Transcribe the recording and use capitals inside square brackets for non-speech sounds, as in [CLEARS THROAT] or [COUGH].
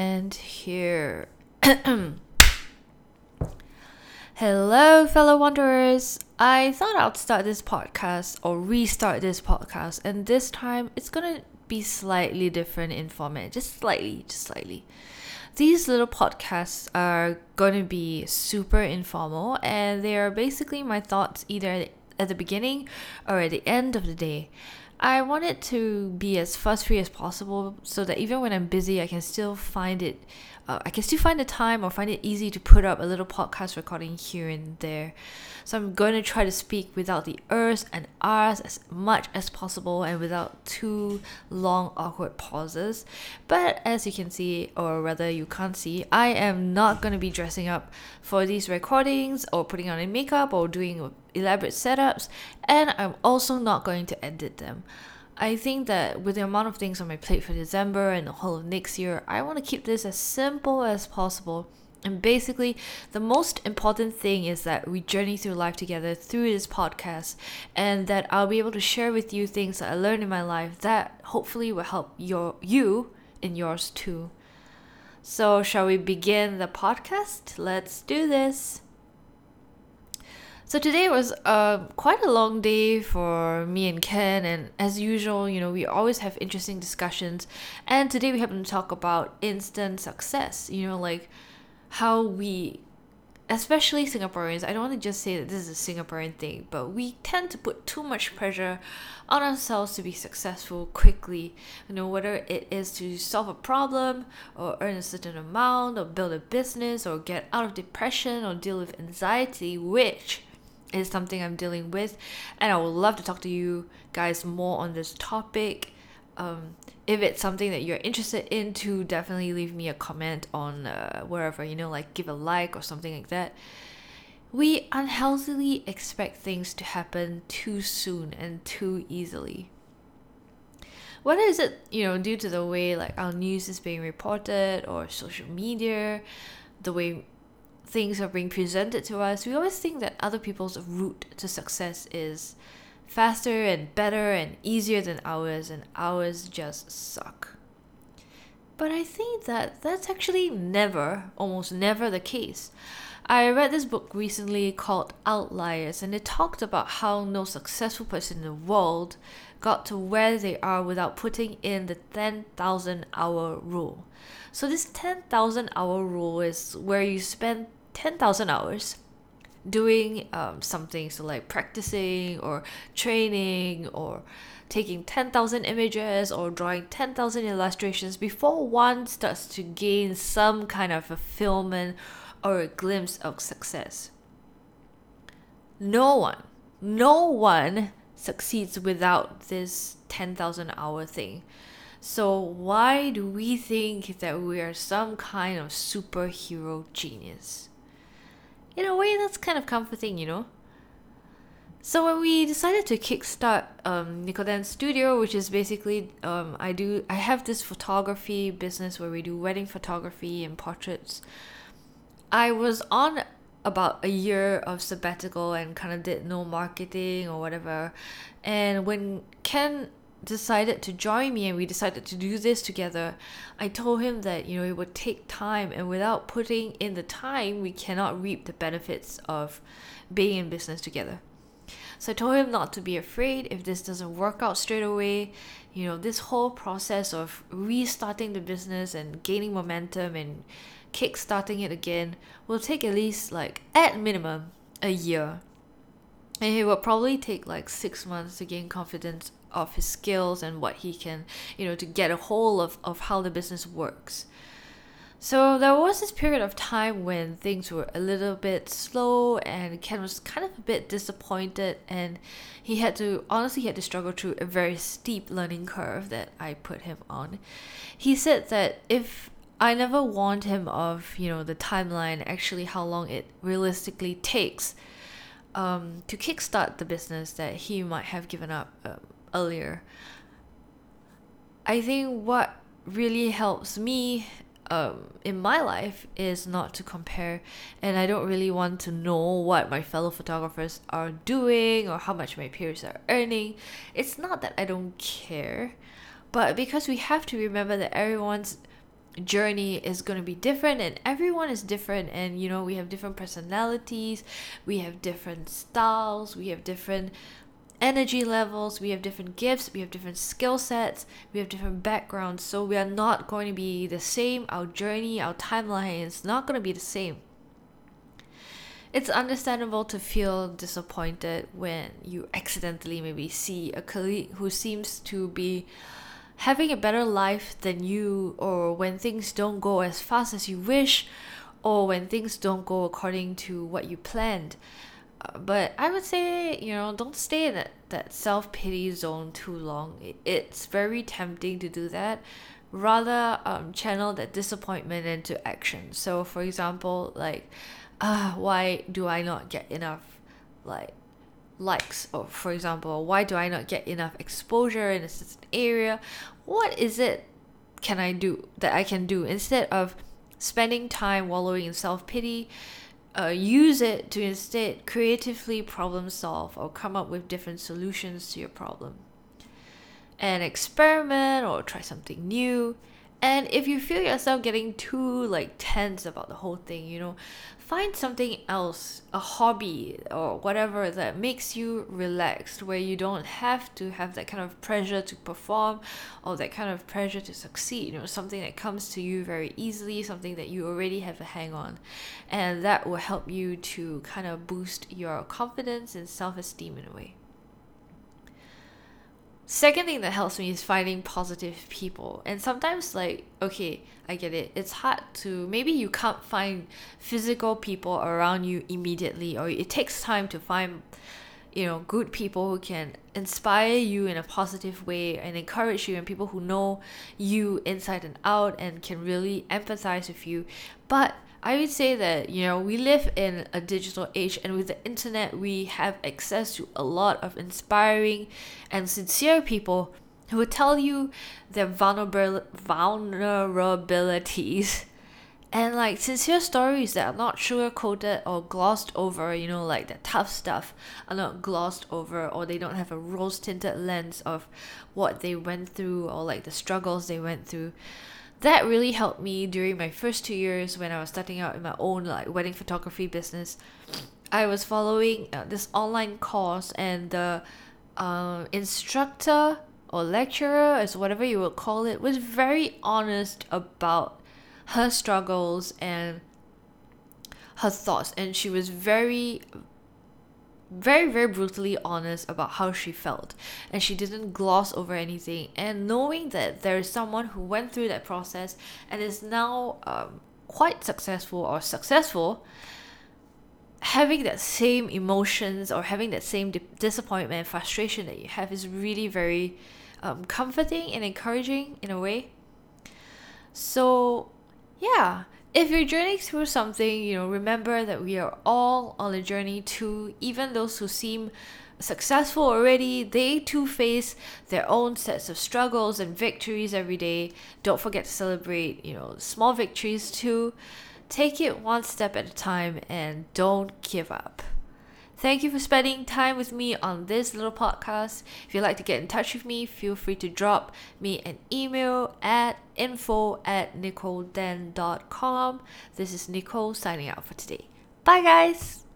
and here. [CLEARS THROAT] Hello, fellow wanderers. I thought I'd start this podcast or restart this podcast, and this time it's gonna be slightly different in format, just slightly, just slightly. These little podcasts are gonna be super informal, and they are basically my thoughts either at the beginning or at the end of the day. I want it to be as fuss free as possible so that even when I'm busy, I can still find it. Uh, I can still find the time or find it easy to put up a little podcast recording here and there. So I'm going to try to speak without the ers and rs as much as possible and without too long awkward pauses. But as you can see, or rather you can't see, I am not going to be dressing up for these recordings or putting on a makeup or doing elaborate setups, and I'm also not going to edit them. I think that with the amount of things on my plate for December and the whole of next year, I want to keep this as simple as possible and basically, the most important thing is that we journey through life together through this podcast, and that I'll be able to share with you things that I learned in my life that hopefully will help your you in yours too. So, shall we begin the podcast? Let's do this. So today was uh, quite a long day for me and Ken, and as usual, you know, we always have interesting discussions. And today we happen to talk about instant success. You know, like how we especially Singaporeans, I don't want to just say that this is a Singaporean thing, but we tend to put too much pressure on ourselves to be successful quickly. You know, whether it is to solve a problem or earn a certain amount or build a business or get out of depression or deal with anxiety, which is something I'm dealing with. And I would love to talk to you guys more on this topic. Um, if it's something that you're interested in to definitely leave me a comment on uh, wherever you know like give a like or something like that. We unhealthily expect things to happen too soon and too easily. Whether is it you know due to the way like our news is being reported or social media the way things are being presented to us we always think that other people's route to success is faster and better and easier than ours, and ours just suck. But I think that that's actually never, almost never the case. I read this book recently called Outliers, and it talked about how no successful person in the world got to where they are without putting in the 10,000 hour rule. So, this 10,000 hour rule is where you spend 10,000 hours doing um, something so like practicing or training or taking 10,000 images or drawing 10,000 illustrations before one starts to gain some kind of fulfillment or a glimpse of success. No one, no one succeeds without this 10,000 hour thing. So, why do we think that we are some kind of superhero genius? In a way that's kind of comforting, you know. So when we decided to kickstart um, Nicodan Studio, which is basically um, I do I have this photography business where we do wedding photography and portraits. I was on about a year of sabbatical and kind of did no marketing or whatever. And when Ken decided to join me and we decided to do this together, I told him that you know it would take time and without putting in the time, we cannot reap the benefits of being in business together. So I told him not to be afraid if this doesn't work out straight away. You know, this whole process of restarting the business and gaining momentum and kick-starting it again will take at least like at minimum a year. And it will probably take like six months to gain confidence of his skills and what he can, you know, to get a hold of, of how the business works. So there was this period of time when things were a little bit slow and Ken was kind of a bit disappointed and he had to honestly he had to struggle through a very steep learning curve that I put him on. He said that if I never warned him of, you know, the timeline, actually how long it realistically takes um, to kickstart the business that he might have given up um, earlier. I think what really helps me um, in my life is not to compare, and I don't really want to know what my fellow photographers are doing or how much my peers are earning. It's not that I don't care, but because we have to remember that everyone's journey is going to be different and everyone is different and you know we have different personalities we have different styles we have different energy levels we have different gifts we have different skill sets we have different backgrounds. So we are not going to be the same. Our journey our timeline is not going to be the same. It's understandable to feel disappointed when you accidentally maybe see a colleague who seems to be having a better life than you, or when things don't go as fast as you wish, or when things don't go according to what you planned. Uh, but I would say, you know, don't stay in that, that self pity zone too long. It's very tempting to do that. Rather, um, channel that disappointment into action. So, for example, like, uh, why do I not get enough, like, likes or for example why do i not get enough exposure in a certain area? What is it can i do that i can do? Instead of spending time wallowing in self-pity uh, use it to instead creatively problem solve or come up with different solutions to your problem. And experiment or try something new. And if you feel yourself getting too like tense about the whole thing, you know, find something else, a hobby or whatever that makes you relaxed where you don't have to have that kind of pressure to perform or that kind of pressure to succeed, you know, something that comes to you very easily, something that you already have a hang on. And that will help you to kind of boost your confidence and self-esteem in a way. Second thing that helps me is finding positive people. And sometimes, like, okay, I get it. It's hard to, maybe you can't find physical people around you immediately, or it takes time to find, you know, good people who can inspire you in a positive way and encourage you, and people who know you inside and out and can really empathize with you. But I would say that you know we live in a digital age and with the internet we have access to a lot of inspiring and sincere people who will tell you their vulnerable vulnerabilities. And like sincere stories that are not sugar coated or glossed over, you know, like the tough stuff are not glossed over or they don't have a rose tinted lens of what they went through or like the struggles they went through that really helped me during my first two years when I was starting out in my own like wedding photography business. I was following uh, this online course, and the uh, instructor or lecturer, as whatever you would call it, was very honest about her struggles and her thoughts, and she was very very very brutally honest about how she felt. And she didn't gloss over anything. And knowing that there is someone who went through that process and is now um, quite successful or successful having that same emotions or having that same di- disappointment and frustration that you have is really very um, comforting and encouraging in a way. So yeah if you're journeying through something, you know, remember that we are all on a journey too. Even those who seem successful already, they too face their own sets of struggles and victories every day. Don't forget to celebrate, you know, small victories too. Take it one step at a time and don't give up. Thank you for spending time with me on this little podcast. If you'd like to get in touch with me, feel free to drop me an email at info at nicolethen.com. This is Nicole signing out for today. Bye, guys.